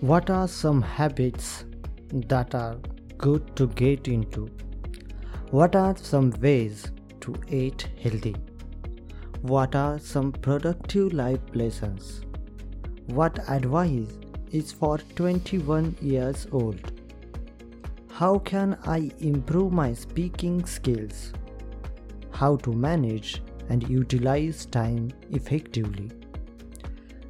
What are some habits that are good to get into? What are some ways to eat healthy? What are some productive life lessons? What advice is for 21 years old? How can I improve my speaking skills? How to manage and utilize time effectively?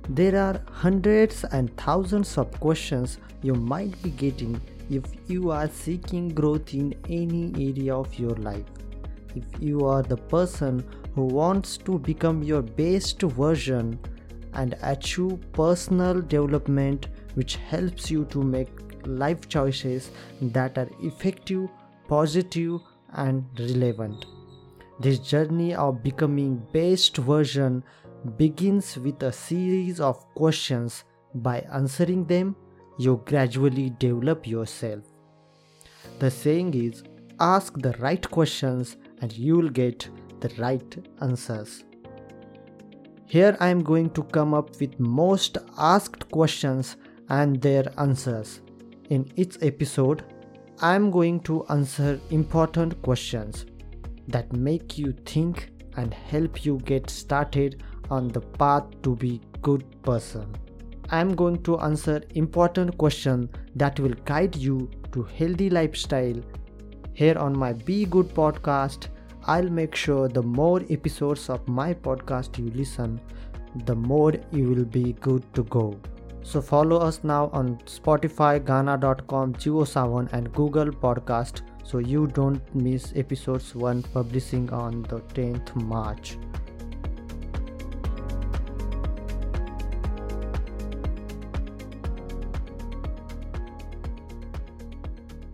There are hundreds and thousands of questions you might be getting if you are seeking growth in any area of your life. If you are the person who wants to become your best version and achieve personal development which helps you to make life choices that are effective, positive, and relevant. This journey of becoming best version begins with a series of questions. By answering them, you gradually develop yourself. The saying is ask the right questions and you will get the right answers. Here I am going to come up with most asked questions and their answers. In each episode, I am going to answer important questions that make you think and help you get started on the path to be good person. I am going to answer important questions that will guide you to healthy lifestyle. Here on my Be Good podcast, I'll make sure the more episodes of my podcast you listen, the more you will be good to go. So follow us now on Spotify, Gaana.com, JioSaavn and Google Podcast so you don't miss episodes 1 publishing on the 10th March.